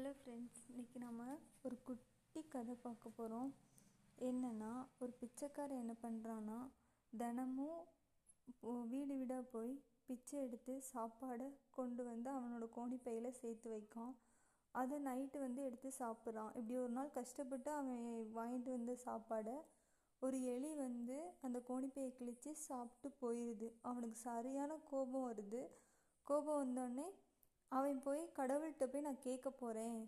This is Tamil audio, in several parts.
ஹலோ ஃப்ரெண்ட்ஸ் இன்றைக்கி நம்ம ஒரு குட்டி கதை பார்க்க போகிறோம் என்னென்னா ஒரு பிச்சைக்காரன் என்ன பண்ணுறான்னா தினமும் வீடு வீடாக போய் பிச்சை எடுத்து சாப்பாடை கொண்டு வந்து அவனோட கோணிப்பையில் சேர்த்து வைக்கான். அதை நைட்டு வந்து எடுத்து சாப்பிட்றான். இப்படி ஒரு நாள் கஷ்டப்பட்டு அவன் வாங்கிட்டு வந்த சாப்பாடை ஒரு எலி வந்து அந்த கோணிப்பையை கிழித்து சாப்பிட்டு போயிடுது அவனுக்கு சரியான கோபம் வருது. கோபம் வந்தோடனே அவன் போய் கடவுள்கிட்ட போய் நான் கேட்க போகிறேன்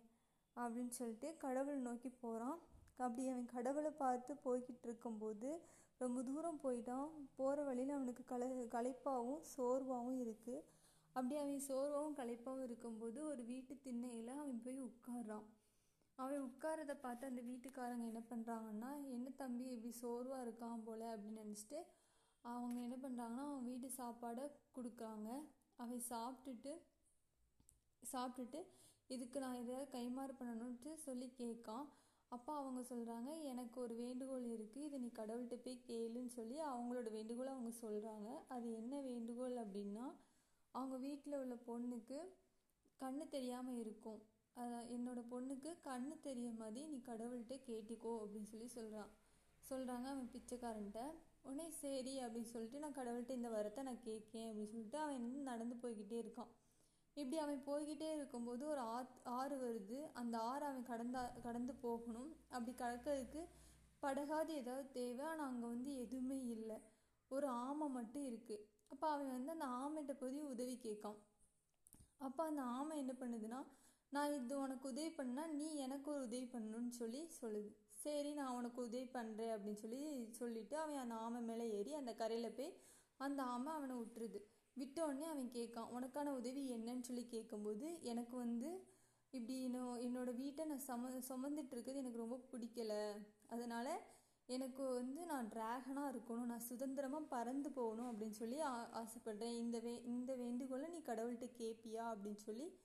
அப்படின்னு சொல்லிட்டு கடவுள் நோக்கி போகிறான் அப்படி அவன் கடவுளை பார்த்து போய்கிட்டு இருக்கும்போது ரொம்ப தூரம் போயிட்டான். போகிற வழியில் அவனுக்கு கலை களைப்பாகவும் சோர்வாகவும் இருக்குது அப்படி அவன் சோர்வாகவும் களைப்பாகவும் இருக்கும்போது ஒரு வீட்டு திண்ணையில் அவன் போய் உட்கார்றான். அவன் உட்காரத பார்த்து அந்த வீட்டுக்காரங்க என்ன பண்ணுறாங்கன்னா என்ன தம்பி இப்படி சோர்வாக இருக்கான் போல அப்படின்னு நினச்சிட்டு அவங்க என்ன பண்ணுறாங்கன்னா அவன் வீட்டு சாப்பாடை கொடுக்குறாங்க. அவன் சாப்பிட்டுட்டு சாப்பிட்டுட்டு இதுக்கு நான் எதாவது கைமாறு பண்ணணுன்ட்டு சொல்லி கேட்கான். அப்போ அவங்க சொல்கிறாங்க எனக்கு ஒரு வேண்டுகோள் இருக்குது இதை நீ கடவுள்கிட்ட போய் கேளுன்னு சொல்லி அவங்களோட வேண்டுகோளை அவங்க சொல்கிறாங்க அது என்ன வேண்டுகோள் அப்படின்னா அவங்க வீட்டில் உள்ள பொண்ணுக்கு கண்ணு தெரியாமல் இருக்கும். அதான் என்னோட பொண்ணுக்கு கண்ணு தெரிய மாதிரி நீ கடவுள்கிட்ட கேட்டிக்கோ அப்படின்னு சொல்லி சொல்கிறான் சொல்கிறாங்க அவன் பிச்சைக்காரன்ட்ட. உடனே சரி அப்படின்னு சொல்லிட்டு நான் கடவுள்கிட்ட இந்த வரத்தை நான் கேட்கேன் அப்படின்னு சொல்லிட்டு அவன் நடந்து போய்கிட்டே இருக்கான். இப்படி அவன் போய்கிட்டே இருக்கும்போது ஒரு ஆத் ஆறு வருது. அந்த ஆறு அவன் கடந்தா கடந்து போகணும். அப்படி கடக்கிறதுக்கு படகாது ஏதாவது தேவை. ஆனால் அங்கே வந்து எதுவுமே இல்லை. ஒரு ஆமை மட்டும் இருக்குது அப்போ அவன் வந்து அந்த ஆமைகிட்ட போய் உதவி கேட்கான். அப்போ அந்த ஆமை என்ன பண்ணுதுன்னா நான் இது உனக்கு உதவி பண்ணால் நீ எனக்கு ஒரு உதவி பண்ணணும்னு சொல்லி சொல்லுது. சரி நான் உனக்கு உதவி பண்ணுறேன் அப்படின்னு சொல்லி சொல்லிவிட்டு அவன் அந்த ஆமை மேலே ஏறி அந்த கரையில் போய் அந்த ஆமை அவனை விட்டுருது. விட்டோடனே அவன் கேட்கான் உனக்கான உதவி என்னன்னு சொல்லி கேட்கும்போது எனக்கு வந்து இப்படி இன்னும் என்னோட வீட்டை நான் சம சுமந்துட்டு இருக்கிறது எனக்கு ரொம்ப பிடிக்கல. அதனால் எனக்கு வந்து நான் டிராகனாக இருக்கணும். நான் சுதந்திரமாக பறந்து போகணும் அப்படின்னு சொல்லி ஆ- ஆசைப்படுறேன். இந்த வே இந்த வேண்டுகோளை நீ கடவுள்கிட்ட கேட்பியா அப்படின்னு சொல்லி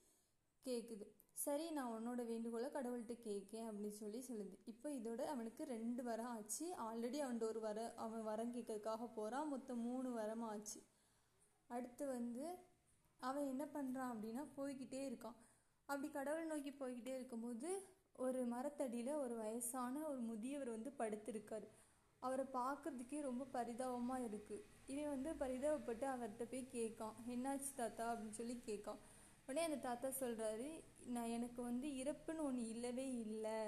கேட்குது சரி நான் உன்னோட வேண்டுகோளை கடவுள்கிட்ட கேட்கேன் அப்படின்னு சொல்லி சொல்லுது. இப்போ இதோட அவனுக்கு ரெண்டு வரம் ஆச்சு. ஆல்ரெடி அவன்கிட்ட ஒரு வர அவன் வரம் கேட்கறதுக்காக போகிறான் மொத்தம் மூணு வரமாக ஆச்சு. அடுத்து வந்து அவன் என்ன பண்ணுறான் அப்படின்னா போய்கிட்டே இருக்கான். அப்படி கடவுள் நோக்கி போய்கிட்டே இருக்கும்போது ஒரு மரத்தடியில் ஒரு வயசான ஒரு முதியவர் வந்து படுத்திருக்கார். அவரை பார்க்கறதுக்கே ரொம்ப பரிதாபமாக இருக்குது இவன் வந்து பரிதாபப்பட்டு அவர்கிட்ட போய் கேட்கான். என்னாச்சு தாத்தா? அப்படின்னு சொல்லி கேட்கான். உடனே அந்த தாத்தா சொல்கிறாரு நான் எனக்கு வந்து இறப்புன்னு ஒன்று இல்லவே இல்லை.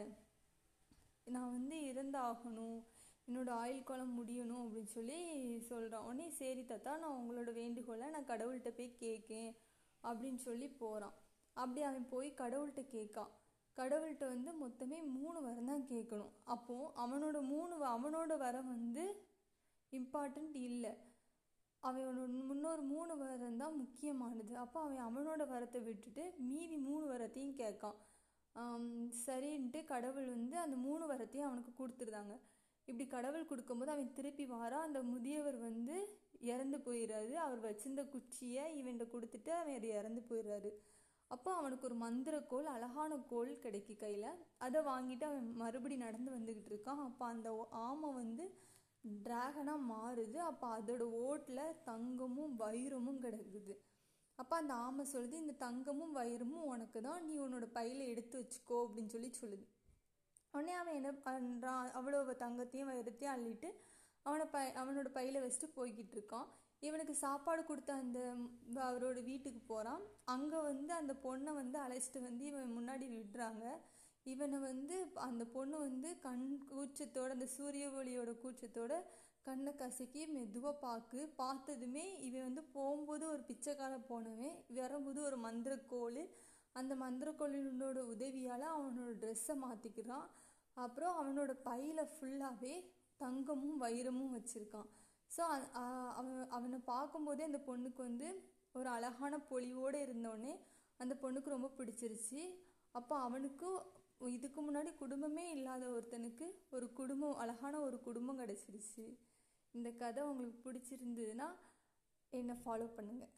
நான் வந்து இறந்தாகணும். என்னோட ஆயுள் காலம் முடியணும் அப்படின்னு சொல்லி சொல்கிறான் உடனே சரி தாத்தா நான் உங்களோட வேண்டுகோளை நான் கடவுள்கிட்ட போய் கேட்கேன் அப்படின்னு சொல்லி போகிறான் அப்படி அவன் போய் கடவுள்கிட்ட கேட்கான் கடவுள்கிட்ட வந்து மொத்தமே மூணு வரம் தான் கேட்கணும். அப்போது அவனோட மூணு வ- அவனோட வரம் வந்து இம்பார்ட்டண்ட் இல்லை. அவனோட முன்னொரு மூணு வரம் தான் முக்கியமானது. அப்போ அவன் அவனோட வரத்தை விட்டுட்டு மீதி மூணு வரத்தையும் கேட்கான் சரின்ட்டு கடவுள் வந்து அந்த மூணு வரத்தையும் அவனுக்கு கொடுத்துருந்தாங்க. இப்படி கடவுள் கொடுக்கும்போது அவன் திருப்பி வாரான் அந்த முதியவர் வந்து இறந்து போயிடுறாரு அவர் வச்சிருந்த குச்சியை இவன்கிட்ட கொடுத்துட்டு அவன் இறந்து போயிடுறாரு அப்போ அவனுக்கு ஒரு மந்திர கோல் அழகான கோல் கிடைக்கி கையில். அதை வாங்கிட்டு அவன் மறுபடி நடந்து வந்துக்கிட்டு இருக்கான். அப்போ அந்த ஓ- ஆமை வந்து டிராகனாக மாறுது. அப்போ அதோட ஓட்டில் தங்கமும் வைரமும் கிடக்குது. அப்போ அந்த ஆமை சொல்லுது இந்த தங்கமும் வைரமும் உனக்கு தான் நீ உன்னோட பையில எடுத்து வச்சுக்கோ அப்படின்னு சொல்லி சொல்லுது. உடனே அவன் என்ன பண்ணுறான் அவ்வளோ தங்கத்தையும் வைரத்தையும் அள்ளிட்டு அவனை பை அவனோட பையில வச்சுட்டு போய்கிட்டு இருக்கான். இவனுக்கு சாப்பாடு கொடுத்த அந்த அவரோட வீட்டுக்கு போகிறான் அங்கே வந்து அந்த பொண்ணை வந்து அழைச்சிட்டு வந்து இவன் முன்னாடி விடுறாங்க. இவனை வந்து அந்த பொண்ணு வந்து கண் கூச்சத்தோட அந்த சூரிய ஒளியோட கூச்சத்தோட கண்ணை கசக்கி மெதுவாக பார்க்கு பார்த்ததுமே இவன் வந்து போகும்போது ஒரு பிச்சைக்கார போனவன். வரும்போது ஒரு மந்திரக்கோள். அந்த மந்திரக்கொள்ளினோட உதவியால் அவனோட ட்ரெஸ்ஸை மாற்றிக்கிறான் அப்புறம் அவனோட பையில் ஃபுல்லாகவே தங்கமும் வைரமும் வச்சுருக்கான். ஸோ அவன் அவனை பார்க்கும்போதே அந்த பொண்ணுக்கு வந்து ஒரு அழகான பொலிவோடு இருந்தோடனே அந்த பொண்ணுக்கு ரொம்ப பிடிச்சிருச்சு. அப்போ அவனுக்கு இதுக்கு முன்னாடி குடும்பமே இல்லாத ஒருத்தனுக்கு ஒரு குடும்பம் அழகான ஒரு குடும்பம் கிடச்சிருச்சு. இந்த கதை உங்களுக்கு பிடிச்சிருந்ததுன்னா என்னை ஃபாலோ பண்ணுங்கள்